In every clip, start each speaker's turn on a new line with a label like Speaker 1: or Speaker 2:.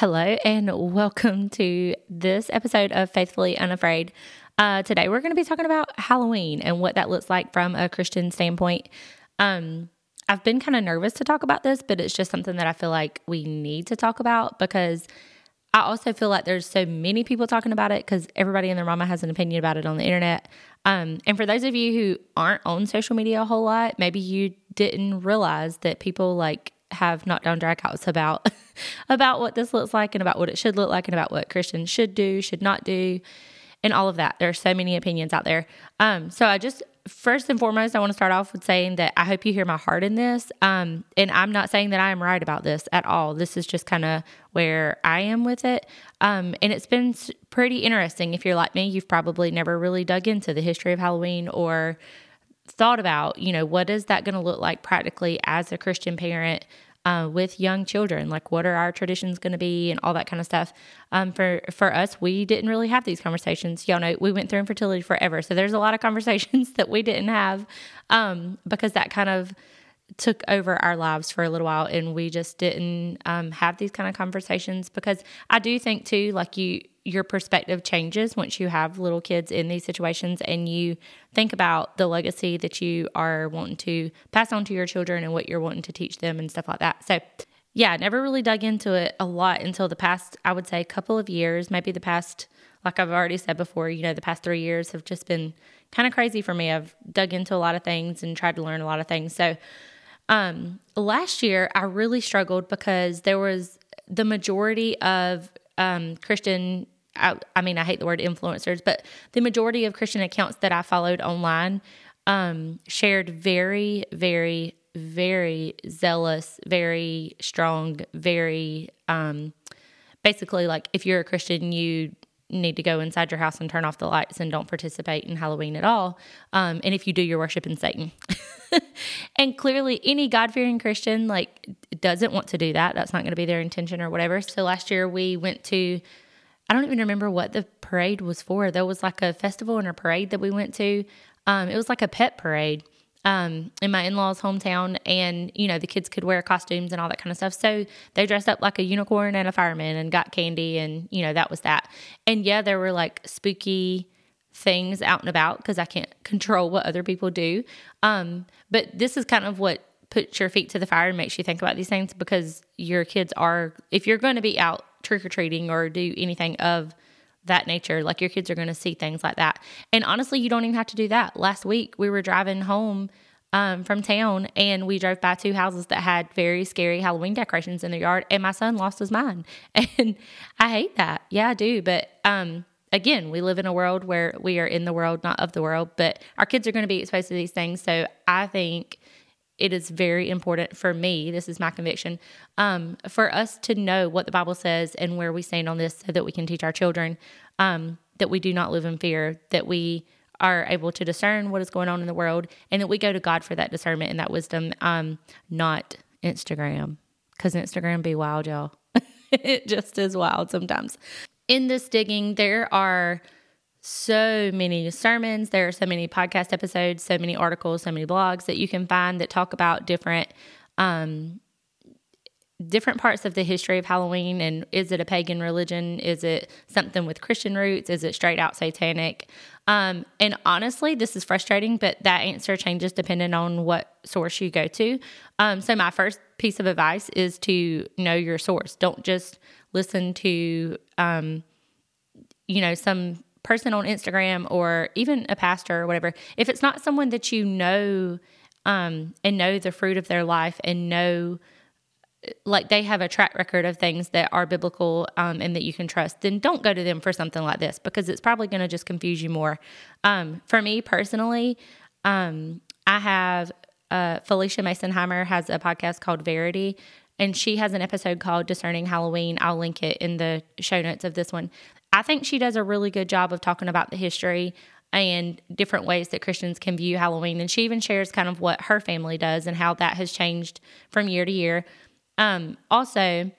Speaker 1: Hello, and welcome to this episode of Faithfully Unafraid. Uh, today, we're going to be talking about Halloween and what that looks like from a Christian standpoint. Um, I've been kind of nervous to talk about this, but it's just something that I feel like we need to talk about because I also feel like there's so many people talking about it because everybody and their mama has an opinion about it on the internet. Um, and for those of you who aren't on social media a whole lot, maybe you didn't realize that people like have knockdown dragouts about about what this looks like and about what it should look like and about what Christians should do, should not do, and all of that. There are so many opinions out there. Um, so I just first and foremost, I want to start off with saying that I hope you hear my heart in this. Um, and I'm not saying that I am right about this at all. This is just kind of where I am with it. Um, and it's been pretty interesting. If you're like me, you've probably never really dug into the history of Halloween or thought about, you know, what is that going to look like practically as a Christian parent uh, with young children. Like, what are our traditions going to be, and all that kind of stuff. Um, for for us, we didn't really have these conversations. Y'all know we went through infertility forever, so there's a lot of conversations that we didn't have um, because that kind of took over our lives for a little while and we just didn't um, have these kind of conversations because i do think too like you your perspective changes once you have little kids in these situations and you think about the legacy that you are wanting to pass on to your children and what you're wanting to teach them and stuff like that. So, yeah, never really dug into it a lot until the past, I would say, couple of years, maybe the past, like I've already said before, you know, the past three years have just been kind of crazy for me. I've dug into a lot of things and tried to learn a lot of things. So, um, last year I really struggled because there was the majority of um, Christian I, I, mean, I hate the word influencers, but the majority of Christian accounts that I followed online um, shared very, very, very zealous, very strong, very um, basically like if you're a Christian, you need to go inside your house and turn off the lights and don't participate in Halloween at all. Um, and if you do, you're worshiping Satan. and clearly, any God fearing Christian like doesn't want to do that. That's not going to be their intention or whatever. So last year we went to I don't even remember what the parade was for. There was like a festival and a parade that we went to. Um, it was like a pet parade um, in my in law's hometown, and you know the kids could wear costumes and all that kind of stuff. So they dressed up like a unicorn and a fireman and got candy, and you know that was that. And yeah, there were like spooky things out and about because I can't control what other people do. Um, but this is kind of what puts your feet to the fire and makes you think about these things because your kids are if you're going to be out trick or treating or do anything of that nature. Like your kids are going to see things like that. And honestly, you don't even have to do that. Last week, we were driving home um, from town and we drove by two houses that had very scary Halloween decorations in their yard, and my son lost his mind. And I hate that. Yeah, I do. But um, again, we live in a world where we are in the world, not of the world, but our kids are going to be exposed to these things. So I think it is very important for me, this is my conviction, um, for us to know what the Bible says and where we stand on this so that we can teach our children um, that we do not live in fear, that we are able to discern what is going on in the world, and that we go to God for that discernment and that wisdom, um, not Instagram, because Instagram be wild, y'all. it just is wild sometimes. In this digging, there are so many sermons, there are so many podcast episodes, so many articles, so many blogs that you can find that talk about different um, different parts of the history of Halloween and is it a pagan religion? Is it something with Christian roots? Is it straight out satanic? Um, and honestly, this is frustrating, but that answer changes depending on what source you go to. Um, so my first piece of advice is to know your source. Don't just listen to um, you know some person on Instagram or even a pastor or whatever, if it's not someone that you know um, and know the fruit of their life and know like they have a track record of things that are biblical um, and that you can trust, then don't go to them for something like this because it's probably going to just confuse you more. Um, for me personally, um, I have uh, Phylicia Masonheimer has a podcast called Verity, and she has an episode called Discerning Halloween. I'll link it in the show notes of this one. I think she does a really good job of talking about the history and different ways that Christians can view Halloween. And she even shares kind of what her family does and how that has changed from year to year. Um, also,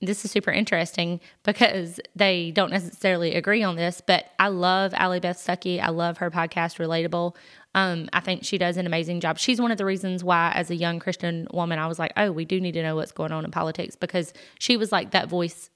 Speaker 1: this is super interesting because they don't necessarily agree on this, but I love Allie Beth Stuckey. I love her podcast, Relatable. Um, I think she does an amazing job. She's one of the reasons why, as a young Christian woman, I was like, oh, we do need to know what's going on in politics because she was like that voice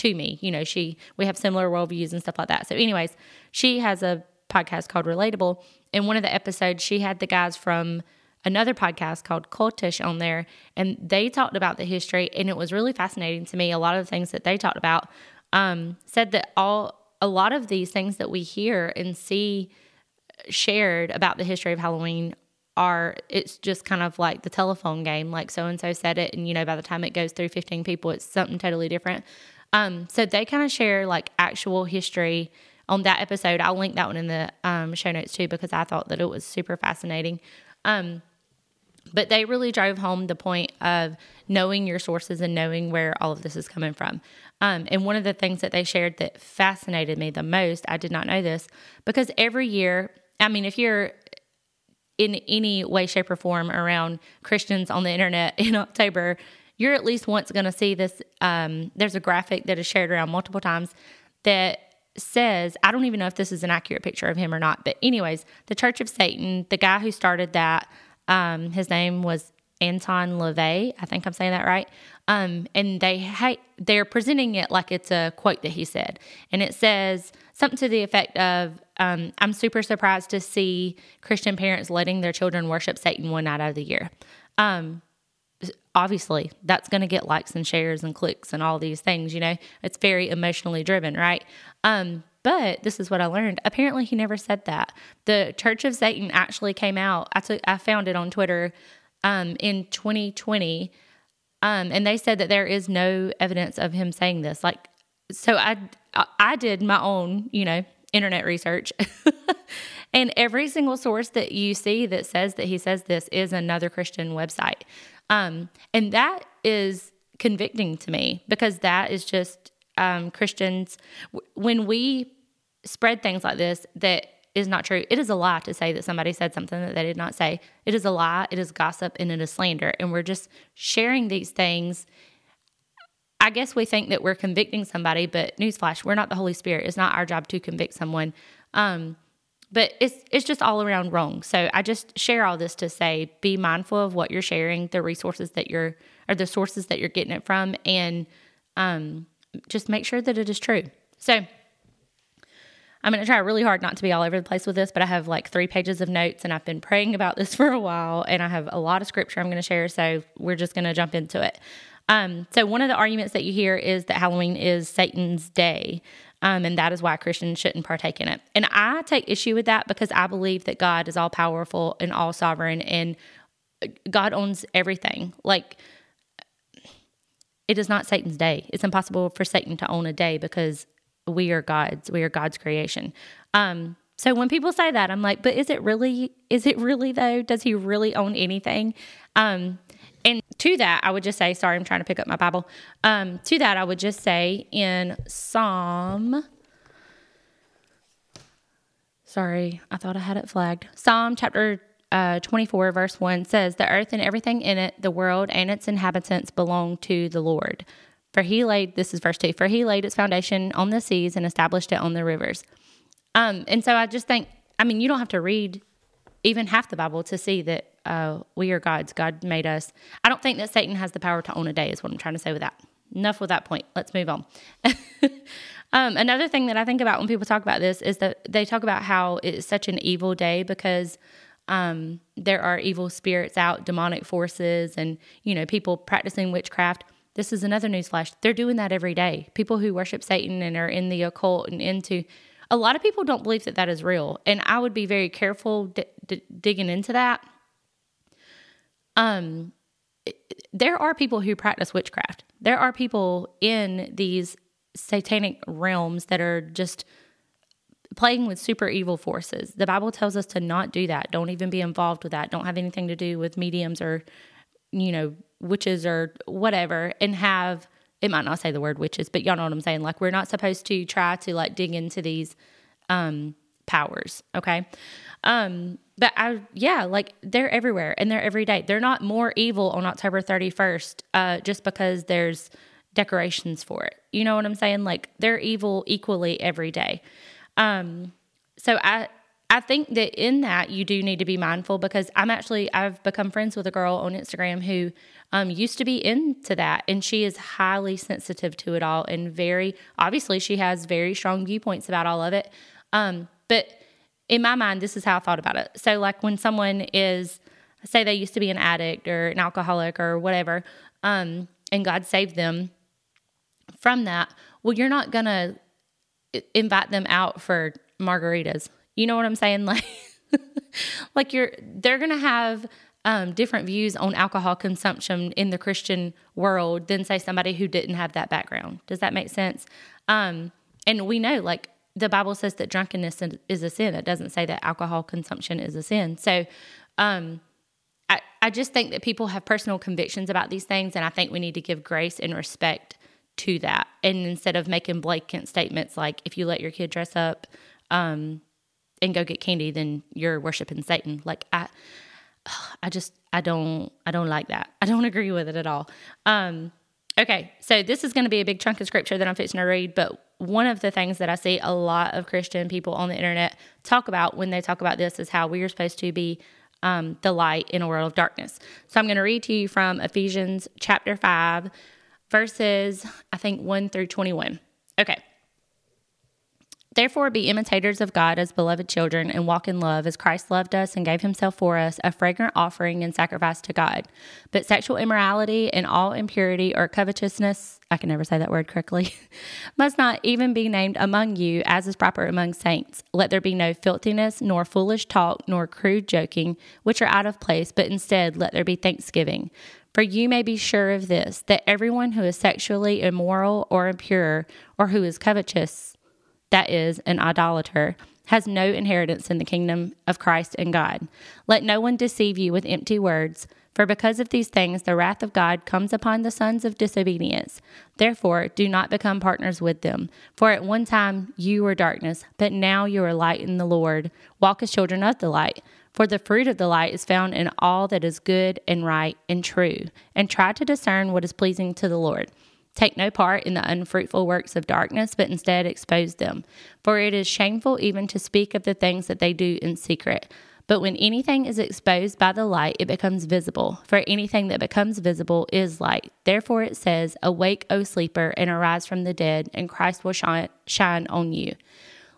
Speaker 1: to me. You know, she we have similar worldviews and stuff like that. So, anyways, she has a podcast called Relatable. In one of the episodes, she had the guys from another podcast called Cultish on there, and they talked about the history, and it was really fascinating to me. A lot of the things that they talked about um, said that all a lot of these things that we hear and see shared about the history of Halloween are it's just kind of like the telephone game like so and so said it and you know by the time it goes through 15 people it's something totally different um, so they kind of share like actual history on that episode i'll link that one in the um, show notes too because i thought that it was super fascinating um, but they really drove home the point of knowing your sources and knowing where all of this is coming from. Um, and one of the things that they shared that fascinated me the most, I did not know this, because every year, I mean, if you're in any way, shape, or form around Christians on the internet in October, you're at least once going to see this. Um, there's a graphic that is shared around multiple times that says, I don't even know if this is an accurate picture of him or not, but, anyways, the Church of Satan, the guy who started that, um, his name was Anton LaVey. I think I'm saying that right. Um, and they ha- they're presenting it like it's a quote that he said, and it says something to the effect of, um, "I'm super surprised to see Christian parents letting their children worship Satan one night out of the year." Um, obviously, that's going to get likes and shares and clicks and all these things. You know, it's very emotionally driven, right? Um, but this is what I learned. Apparently, he never said that. The Church of Satan actually came out. I took, I found it on Twitter um, in 2020, um, and they said that there is no evidence of him saying this. Like, so I, I did my own, you know, internet research, and every single source that you see that says that he says this is another Christian website, um, and that is convicting to me because that is just um, Christians, when we spread things like this that is not true, it is a lie to say that somebody said something that they did not say. It is a lie, it is gossip, and it is slander. And we're just sharing these things. I guess we think that we're convicting somebody, but newsflash, we're not the Holy Spirit. It's not our job to convict someone. Um, but it's it's just all around wrong. So I just share all this to say be mindful of what you're sharing, the resources that you're or the sources that you're getting it from, and um, just make sure that it is true. So I'm going to try really hard not to be all over the place with this, but I have like three pages of notes and I've been praying about this for a while and I have a lot of scripture I'm going to share. So we're just going to jump into it. Um, so, one of the arguments that you hear is that Halloween is Satan's day. Um, and that is why Christians shouldn't partake in it. And I take issue with that because I believe that God is all powerful and all sovereign and God owns everything. Like, it is not Satan's day. It's impossible for Satan to own a day because we are God's. We are God's creation. Um, so when people say that, I'm like, but is it really? Is it really though? Does he really own anything? Um, to that, I would just say, sorry, I'm trying to pick up my Bible. Um, to that, I would just say in Psalm. Sorry, I thought I had it flagged. Psalm chapter uh, 24, verse 1 says, The earth and everything in it, the world and its inhabitants belong to the Lord. For he laid, this is verse 2, for he laid its foundation on the seas and established it on the rivers. Um, and so I just think, I mean, you don't have to read even half the Bible to see that uh, we are God's. God made us. I don't think that Satan has the power to own a day, is what I'm trying to say with that. Enough with that point. Let's move on. um, another thing that I think about when people talk about this is that they talk about how it's such an evil day because um, there are evil spirits out, demonic forces, and you know people practicing witchcraft. This is another newsflash. They're doing that every day. People who worship Satan and are in the occult and into a lot of people don't believe that that is real, and I would be very careful d- d- digging into that. Um, there are people who practice witchcraft. There are people in these satanic realms that are just playing with super evil forces. The Bible tells us to not do that. Don't even be involved with that. Don't have anything to do with mediums or, you know, witches or whatever. And have, it might not say the word witches, but y'all know what I'm saying. Like, we're not supposed to try to like dig into these um, powers. Okay. Um, but I, yeah, like they're everywhere and they're every day. They're not more evil on October 31st uh, just because there's, decorations for it. You know what I'm saying? Like they're evil equally every day. Um, so I I think that in that you do need to be mindful because I'm actually I've become friends with a girl on Instagram who um, used to be into that, and she is highly sensitive to it all, and very obviously she has very strong viewpoints about all of it. Um, but in my mind, this is how I thought about it. So like when someone is say they used to be an addict or an alcoholic or whatever, um, and God saved them from that. Well, you're not gonna invite them out for margaritas you know what I'm saying? Like, like you're they're gonna have um, different views on alcohol consumption in the Christian world than say somebody who didn't have that background. Does that make sense? Um, and we know, like the Bible says that drunkenness is a sin. It doesn't say that alcohol consumption is a sin. So, um, I, I just think that people have personal convictions about these things, and I think we need to give grace and respect to that. And instead of making blanket statements like, if you let your kid dress up, um, and go get candy, then you're worshiping Satan. Like I I just I don't I don't like that. I don't agree with it at all. Um okay, so this is going to be a big chunk of scripture that I'm fixing to read, but one of the things that I see a lot of Christian people on the internet talk about when they talk about this is how we are supposed to be um, the light in a world of darkness. So I'm going to read to you from Ephesians chapter 5, verses, I think, 1 through 21. Okay. Therefore, be imitators of God as beloved children and walk in love as Christ loved us and gave himself for us, a fragrant offering and sacrifice to God. But sexual immorality and all impurity or covetousness, I can never say that word correctly, must not even be named among you as is proper among saints. Let there be no filthiness, nor foolish talk, nor crude joking, which are out of place, but instead let there be thanksgiving. For you may be sure of this, that everyone who is sexually immoral or impure, or who is covetous, that is, an idolater, has no inheritance in the kingdom of Christ and God. Let no one deceive you with empty words, for because of these things the wrath of God comes upon the sons of disobedience. Therefore, do not become partners with them. For at one time you were darkness, but now you are light in the Lord. Walk as children of the light. For the fruit of the light is found in all that is good and right and true, and try to discern what is pleasing to the Lord. Take no part in the unfruitful works of darkness, but instead expose them. For it is shameful even to speak of the things that they do in secret. But when anything is exposed by the light, it becomes visible. For anything that becomes visible is light. Therefore it says, Awake, O sleeper, and arise from the dead, and Christ will shine, shine on you.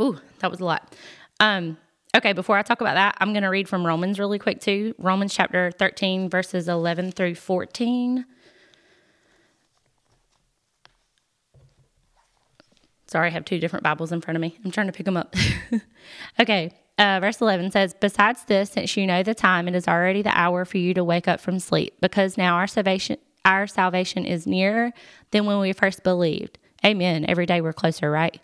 Speaker 1: Whew, that was a lot. Um, okay, before I talk about that, I'm going to read from Romans really quick too. Romans chapter 13, verses 11 through 14. Sorry, I have two different Bibles in front of me. I'm trying to pick them up. okay, uh, verse 11 says, Besides this, since you know the time, it is already the hour for you to wake up from sleep, because now our salvation, our salvation is nearer than when we first believed. Amen. Every day we're closer, right?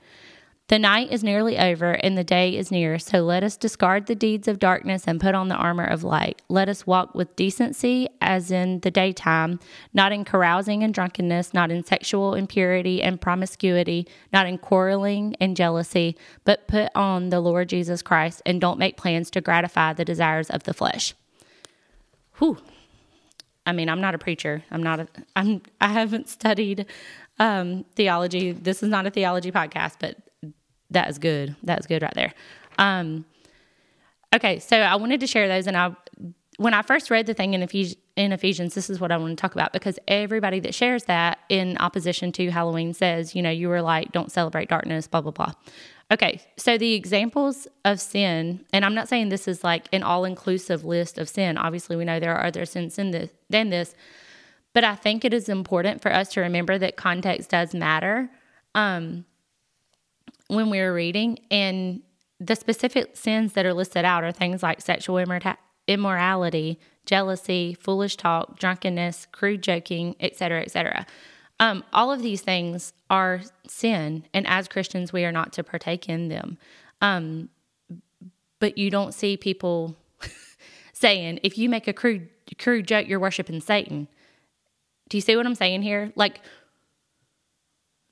Speaker 1: The night is nearly over and the day is near, so let us discard the deeds of darkness and put on the armor of light. Let us walk with decency as in the daytime, not in carousing and drunkenness, not in sexual impurity and promiscuity, not in quarreling and jealousy, but put on the Lord Jesus Christ and don't make plans to gratify the desires of the flesh. Whew. I mean, I'm not a preacher. I'm not a, I'm, I haven't studied um, theology. This is not a theology podcast, but that is good. That's good right there. Um, okay, so I wanted to share those, and I when I first read the thing in Ephesians, in Ephesians, this is what I want to talk about because everybody that shares that in opposition to Halloween says, you know, you were like, don't celebrate darkness, blah blah blah. Okay, so the examples of sin, and I'm not saying this is like an all inclusive list of sin. Obviously, we know there are other sins in this than this, but I think it is important for us to remember that context does matter. Um, when we were reading, and the specific sins that are listed out are things like sexual immorality, jealousy, foolish talk, drunkenness, crude joking, etc., etc. Um, all of these things are sin, and as Christians, we are not to partake in them. Um, but you don't see people saying, if you make a crude, crude joke, you're worshiping Satan. Do you see what I'm saying here? Like,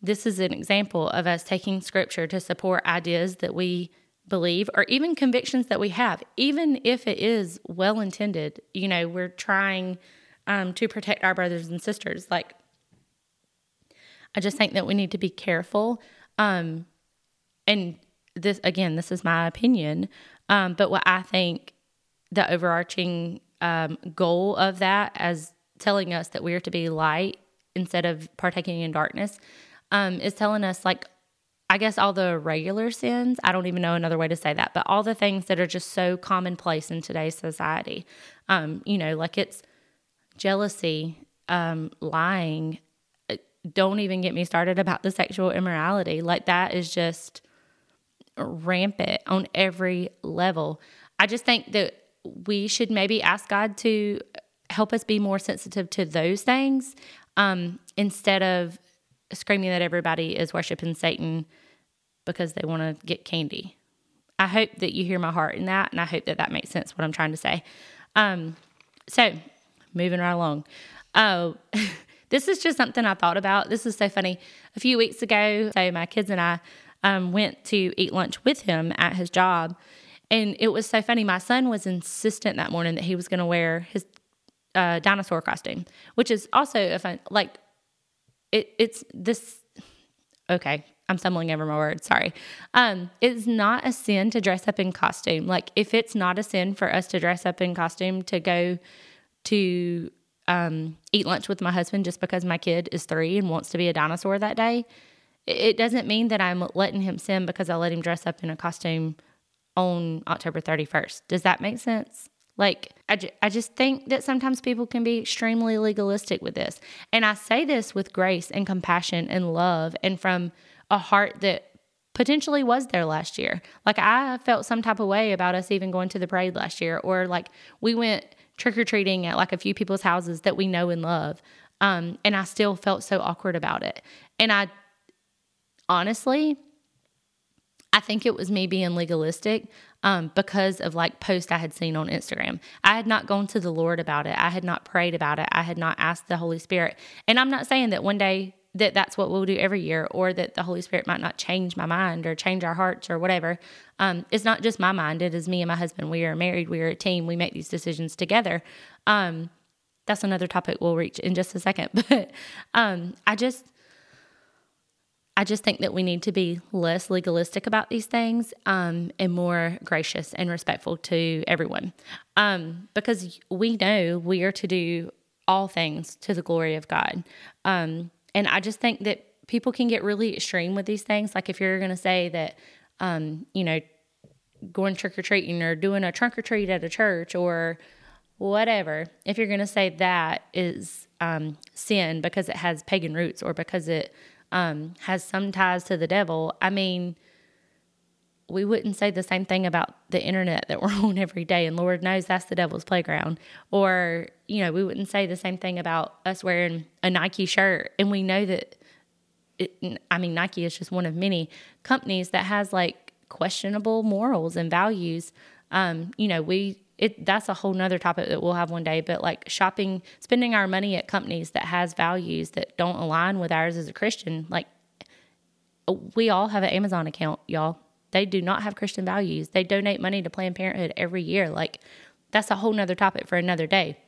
Speaker 1: this is an example of us taking scripture to support ideas that we believe or even convictions that we have, even if it is well intended. You know, we're trying um, to protect our brothers and sisters. Like, I just think that we need to be careful. Um, and this, again, this is my opinion. Um, but what I think the overarching um, goal of that, as telling us that we are to be light instead of partaking in darkness, um, is telling us, like, I guess all the regular sins, I don't even know another way to say that, but all the things that are just so commonplace in today's society. Um, you know, like it's jealousy, um, lying. Uh, don't even get me started about the sexual immorality. Like that is just rampant on every level. I just think that we should maybe ask God to help us be more sensitive to those things um, instead of screaming that everybody is worshiping Satan because they want to get candy. I hope that you hear my heart in that, and I hope that that makes sense what I'm trying to say. Um, so, moving right along. Oh, this is just something I thought about. This is so funny. A few weeks ago, so my kids and I um, went to eat lunch with him at his job, and it was so funny. My son was insistent that morning that he was going to wear his uh, dinosaur costume, which is also a fun, like, it, it's this. Okay, I'm stumbling over my words. Sorry. Um, it's not a sin to dress up in costume. Like, if it's not a sin for us to dress up in costume to go to um, eat lunch with my husband just because my kid is three and wants to be a dinosaur that day, it doesn't mean that I'm letting him sin because I let him dress up in a costume on October 31st. Does that make sense? Like, I, ju- I just think that sometimes people can be extremely legalistic with this. And I say this with grace and compassion and love and from a heart that potentially was there last year. Like, I felt some type of way about us even going to the parade last year, or like we went trick or treating at like a few people's houses that we know and love. Um, and I still felt so awkward about it. And I honestly, I think it was me being legalistic um, because of like posts I had seen on Instagram. I had not gone to the Lord about it. I had not prayed about it. I had not asked the Holy Spirit. And I'm not saying that one day that that's what we'll do every year or that the Holy Spirit might not change my mind or change our hearts or whatever. Um, it's not just my mind. It is me and my husband. We are married. We are a team. We make these decisions together. Um, that's another topic we'll reach in just a second. But um, I just, I just think that we need to be less legalistic about these things um, and more gracious and respectful to everyone. Um, because we know we are to do all things to the glory of God. Um, and I just think that people can get really extreme with these things. Like if you're going to say that, um, you know, going trick or treating or doing a trunk or treat at a church or whatever, if you're going to say that is um, sin because it has pagan roots or because it um, has some ties to the devil, I mean, we wouldn't say the same thing about the internet that we're on every day. And Lord knows that's the devil's playground. Or, you know, we wouldn't say the same thing about us wearing a Nike shirt. And we know that, it, I mean, Nike is just one of many companies that has like questionable morals and values. Um, you know, we, it, that's a whole nother topic that we'll have one day, but like shopping, spending our money at companies that has values that don't align with ours as a Christian, like we all have an Amazon account, y'all. They do not have Christian values. They donate money to Planned Parenthood every year. Like that's a whole nother topic for another day.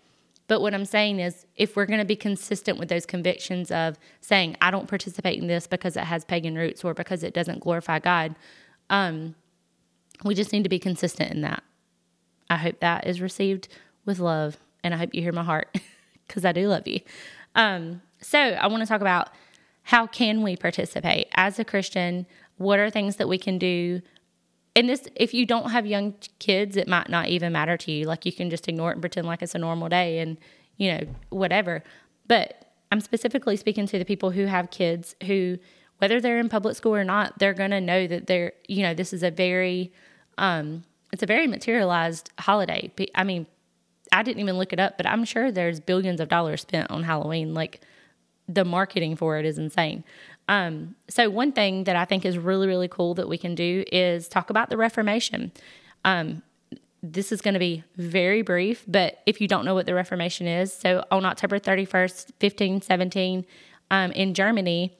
Speaker 1: But what I'm saying is, if we're going to be consistent with those convictions of saying, I don't participate in this because it has pagan roots or because it doesn't glorify God, um, we just need to be consistent in that. I hope that is received with love, and I hope you hear my heart because I do love you. Um, so I want to talk about how can we participate as a Christian? What are things that we can do? And this, if you don't have young kids, it might not even matter to you. Like you can just ignore it and pretend like it's a normal day, and you know whatever. But I'm specifically speaking to the people who have kids who, whether they're in public school or not, they're gonna know that they're, you know, this is a very um, it's a very materialized holiday. I mean, I didn't even look it up, but I'm sure there's billions of dollars spent on Halloween. Like, the marketing for it is insane. Um, so one thing that I think is really really cool that we can do is talk about the Reformation. Um, this is going to be very brief, but if you don't know what the Reformation is, so on October 31st, 1517, um, in Germany,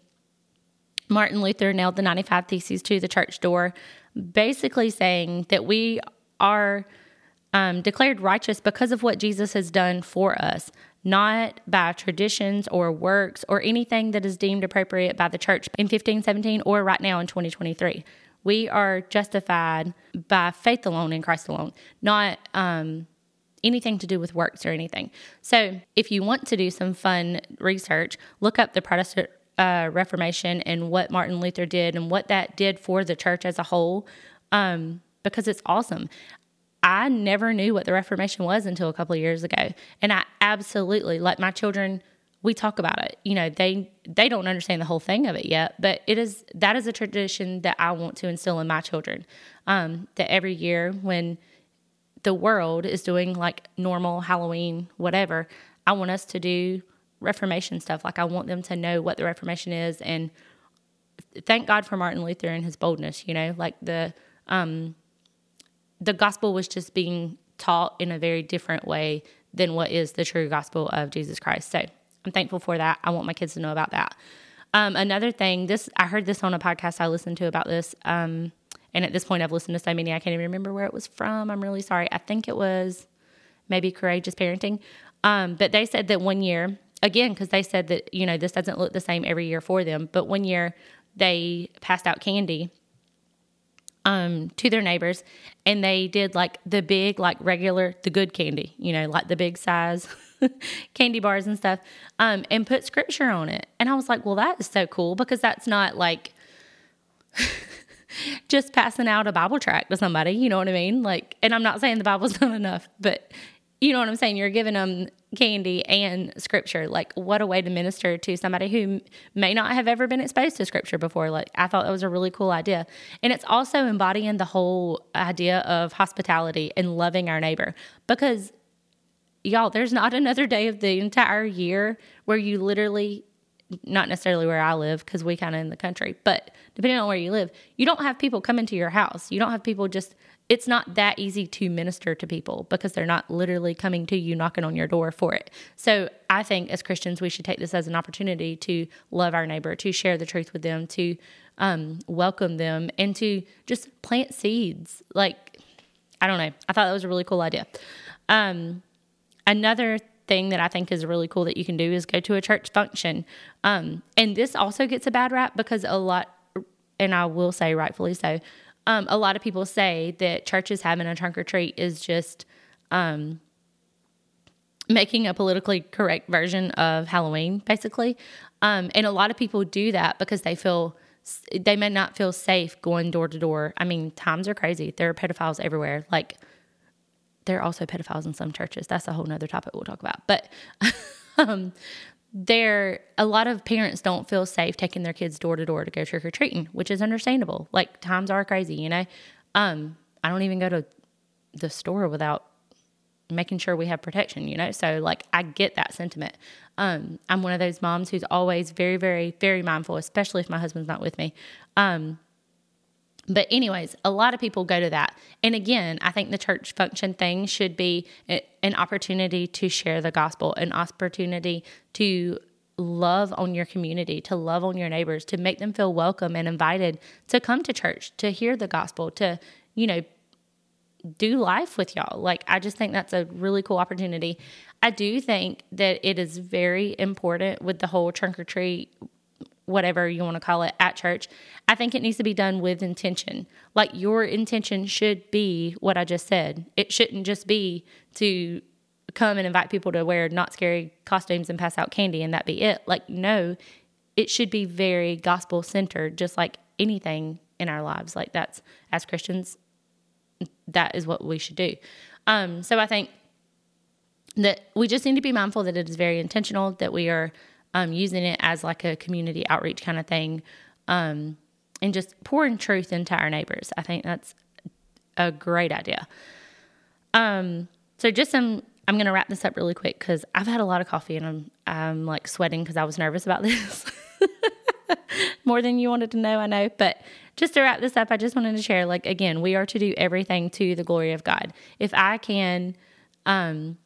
Speaker 1: Martin Luther nailed the 95 Theses to the church door, basically saying that we are um, declared righteous because of what Jesus has done for us, not by traditions or works or anything that is deemed appropriate by the church in 1517 or right now in 2023. We are justified by faith alone in Christ alone, not um, anything to do with works or anything. So, if you want to do some fun research, look up the Protestant uh, Reformation and what Martin Luther did and what that did for the church as a whole, um, because it's awesome. I never knew what the Reformation was until a couple of years ago, and I absolutely like my children we talk about it. You know, they they don't understand the whole thing of it yet, but it is that is a tradition that I want to instill in my children. Um, that every year when the world is doing like normal Halloween, whatever, I want us to do Reformation stuff. Like I want them to know what the Reformation is, and thank God for Martin Luther and his boldness. You know, like the um, the gospel was just being taught in a very different way than what is the true gospel of Jesus Christ. So I'm thankful for that. I want my kids to know about that. Um, another thing, this I heard this on a podcast I listened to about this. Um, and at this point, I've listened to so many I can't even remember where it was from. I'm really sorry. I think it was maybe Courageous Parenting. Um, but they said that one year, again, because they said that you know this doesn't look the same every year for them. But one year they passed out candy um, to their neighbors, and they did like the big, like regular, the good candy, you know, like the big size candy bars and stuff, um, and put scripture on it. And I was like, well, that is so cool because that's not like just passing out a Bible tract to somebody, you know what I mean? Like, and I'm not saying the Bible's not enough, but you know what I'm saying? You're giving them candy and scripture. Like, what a way to minister to somebody who may not have ever been exposed to scripture before. Like, I thought that was a really cool idea. And it's also embodying the whole idea of hospitality and loving our neighbor because y'all, there's not another day of the entire year where you literally, not necessarily where I live because we kind of in the country, but depending on where you live, you don't have people come into your house. You don't have people just, it's not that easy to minister to people because they're not literally coming to you knocking on your door for it. So I think as Christians, we should take this as an opportunity to love our neighbor, to share the truth with them, to um, welcome them, and to just plant seeds. Like, I don't know. I thought that was a really cool idea. Um, Another thing that I think is really cool that you can do is go to a church function. Um, and this also gets a bad rap because a lot, and I will say rightfully so, um, a lot of people say that churches having a trunk or treat is just um, making a politically correct version of Halloween, basically. Um, and a lot of people do that because they feel they may not feel safe going door to door. I mean, times are crazy. There are pedophiles everywhere. Like, there are also pedophiles in some churches. That's a whole nother topic we'll talk about. But um, there, a lot of parents don't feel safe taking their kids door to door to go trick or treating, which is understandable. Like times are crazy, you know. Um, I don't even go to the store without making sure we have protection, you know. So like I get that sentiment. Um, I'm one of those moms who's always very, very, very mindful, especially if my husband's not with me. Um, but, anyways, a lot of people go to that. And again, I think the church function thing should be an opportunity to share the gospel, an opportunity to love on your community, to love on your neighbors, to make them feel welcome and invited to come to church, to hear the gospel, to, you know, do life with y'all. Like, I just think that's a really cool opportunity. I do think that it is very important with the whole trunk or treat whatever you want to call it at church, I think it needs to be done with intention. Like your intention should be what I just said. It shouldn't just be to come and invite people to wear not scary costumes and pass out candy and that be it. Like, no, it should be very gospel centered, just like anything in our lives. Like, that's as Christians, that is what we should do. Um, so I think that we just need to be mindful that it is very intentional, that we are um, using it as like a community outreach kind of thing, um, and just pouring truth into our neighbors. I think that's a great idea. Um, so, just some I'm gonna wrap this up really quick because I've had a lot of coffee and I'm I'm like sweating because I was nervous about this. More than you wanted to know, I know. But just to wrap this up, I just wanted to share like again, we are to do everything to the glory of God. If I can um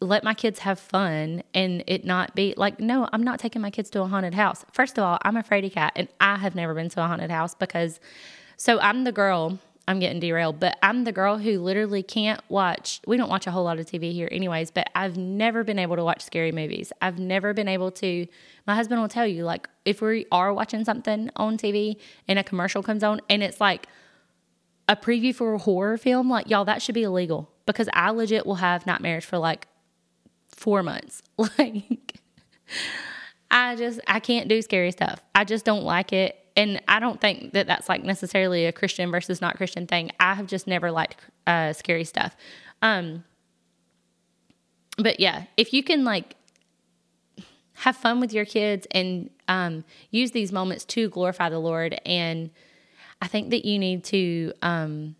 Speaker 1: let my kids have fun and it not be like, no, I'm not taking my kids to a haunted house. First of all, I'm a fraidy cat and I have never been to a haunted house because so I'm the girl I'm getting derailed, but I'm the girl who literally can't watch. We don't watch a whole lot of TV here, anyways, but I've never been able to watch scary movies. I've never been able to. My husband will tell you, like, if we are watching something on TV and a commercial comes on and it's like a preview for a horror film, like, y'all, that should be illegal because I legit will have nightmares for like four months. Like, I just, I can't do scary stuff. I just don't like it and I don't think that that's like necessarily a Christian versus not Christian thing. I have just never liked uh, scary stuff. Um, but yeah, if you can like have fun with your kids and um, use these moments to glorify the Lord, and I think that you need to um,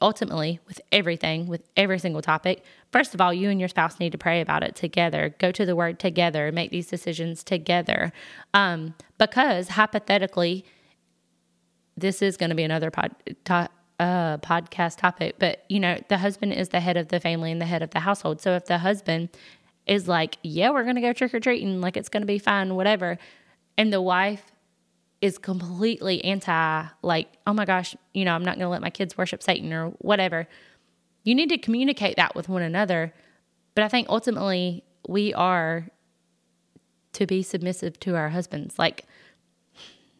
Speaker 1: ultimately with everything, with every single topic. First of all, you and your spouse need to pray about it together. Go to the Word together. Make these decisions together, um, because hypothetically this is going to be another pod, to, uh, podcast topic, but you know, the husband is the head of the family and the head of the household. So if the husband is like, yeah, we're going to go trick or treating, like it's going to be fine, whatever, and the wife is completely anti, like, oh my gosh, you know, I'm not going to let my kids worship Satan or whatever. You need to communicate that with one another. But I think ultimately we are to be submissive to our husbands. Like,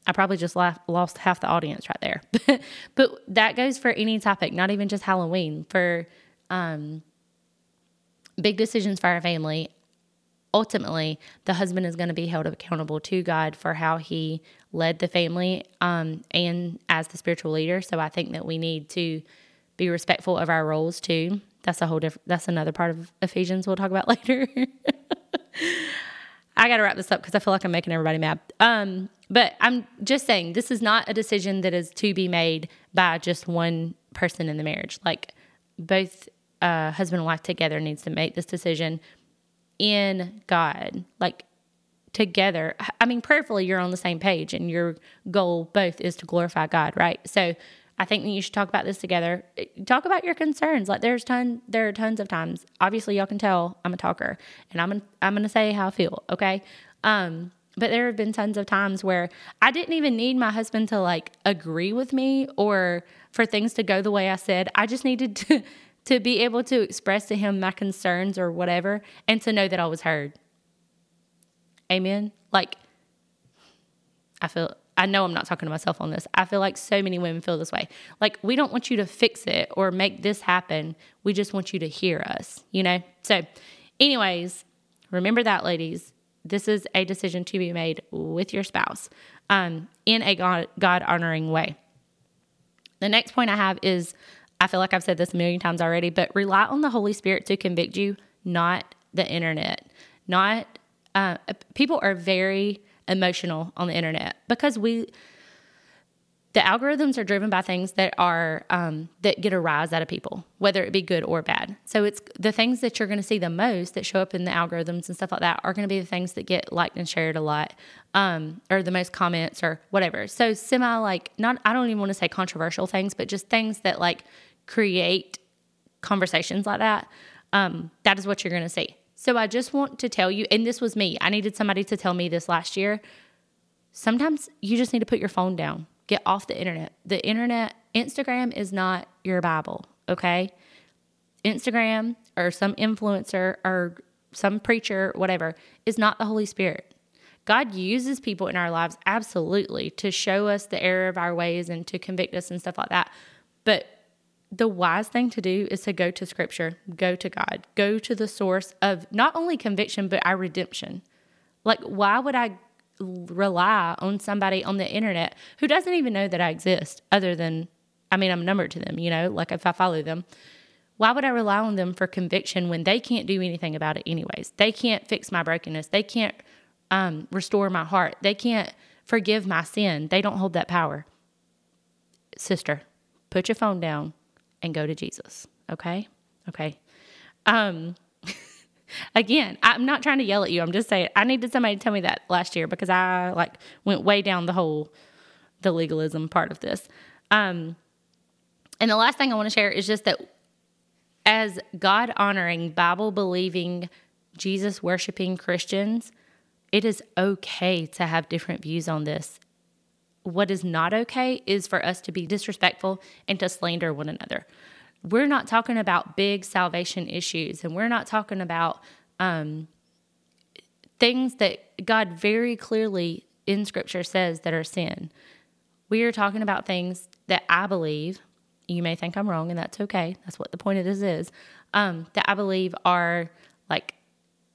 Speaker 1: I probably just lost half the audience right there. but that goes for any topic, not even just Halloween. For um, big decisions for our family, ultimately, the husband is going to be held accountable to God for how he led the family um, and as the spiritual leader. So I think that we need to be respectful of our roles too. That's a whole different, that's another part of Ephesians we'll talk about later. I got to wrap this up because I feel like I'm making everybody mad. Um, but I'm just saying this is not a decision that is to be made by just one person in the marriage. Like both uh, husband and wife together needs to make this decision in God. Like together. I mean, prayerfully, you're on the same page, and your goal both is to glorify God, right? So I think you should talk about this together. Talk about your concerns. Like there's ton there are tons of times. Obviously, y'all can tell I'm a talker and I'm gonna, I'm to say how I feel, okay? Um but there have been tons of times where I didn't even need my husband to like agree with me or for things to go the way I said. I just needed to to be able to express to him my concerns or whatever and to know that I was heard. Amen. Like I feel I know I'm not talking to myself on this. I feel like so many women feel this way. Like, we don't want you to fix it or make this happen. We just want you to hear us, you know? So, anyways, remember that, ladies. This is a decision to be made with your spouse um, in a God honoring way. The next point I have is I feel like I've said this a million times already, but rely on the Holy Spirit to convict you, not the internet. Not, uh, people are very, emotional on the internet because we the algorithms are driven by things that are um, that get a rise out of people whether it be good or bad. So it's the things that you're going to see the most that show up in the algorithms and stuff like that are going to be the things that get liked and shared a lot um, or the most comments or whatever. So semi like not i don't even want to say controversial things but just things that like create conversations like that um, that is what you're going to see so I just want to tell you, and this was me, I needed somebody to tell me this last year. Sometimes you just need to put your phone down, get off the internet. The internet, Instagram is not your Bible, okay? Instagram or some influencer or some preacher, whatever, is not the Holy Spirit. God uses people in our lives absolutely to show us the error of our ways and to convict us and stuff like that. But the wise thing to do is to go to scripture, go to God, go to the source of not only conviction, but our redemption. Like, why would I rely on somebody on the internet who doesn't even know that I exist, other than, I mean, I'm numbered to them, you know, like if I follow them? Why would I rely on them for conviction when they can't do anything about it, anyways? They can't fix my brokenness. They can't um, restore my heart. They can't forgive my sin. They don't hold that power. Sister, put your phone down and go to Jesus. Okay? Okay. Um, again, I'm not trying to yell at you. I'm just saying I needed somebody to tell me that last year because I like went way down the whole the legalism part of this. Um, and the last thing I want to share is just that as God honoring, Bible believing, Jesus worshiping Christians, it is okay to have different views on this. What is not okay is for us to be disrespectful and to slander one another. We're not talking about big salvation issues, and we're not talking about um, things that God very clearly in Scripture says that are sin. We are talking about things that I believe, you may think I'm wrong, and that's okay. That's what the point of this is. Um, that I believe are like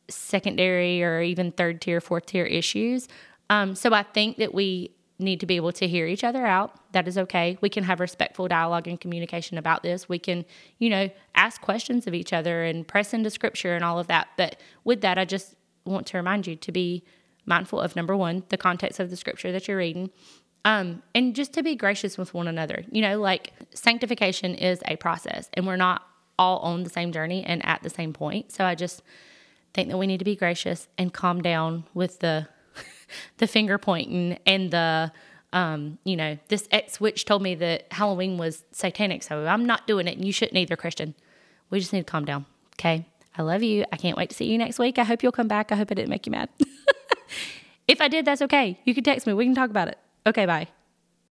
Speaker 1: secondary or even third tier, fourth tier issues. Um, so I think that we need to be able to hear each other out. That is okay. We can have respectful dialogue and communication about this. We can, you know, ask questions of each other and press into scripture and all of that. But with that, I just want to remind you to be mindful of number one, the context of the scripture that you're reading. Um, and just to be gracious with one another. You know, like sanctification is a process and we're not all on the same journey and at the same point. So I just think that we need to be gracious and calm down with the the finger pointing and the um, you know, this ex witch told me that Halloween was satanic, so I'm not doing it and you shouldn't either, Christian. We just need to calm down. Okay. I love you. I can't wait to see you next week. I hope you'll come back. I hope I didn't make you mad. if I did, that's okay. You can text me. We can talk about it. Okay, bye.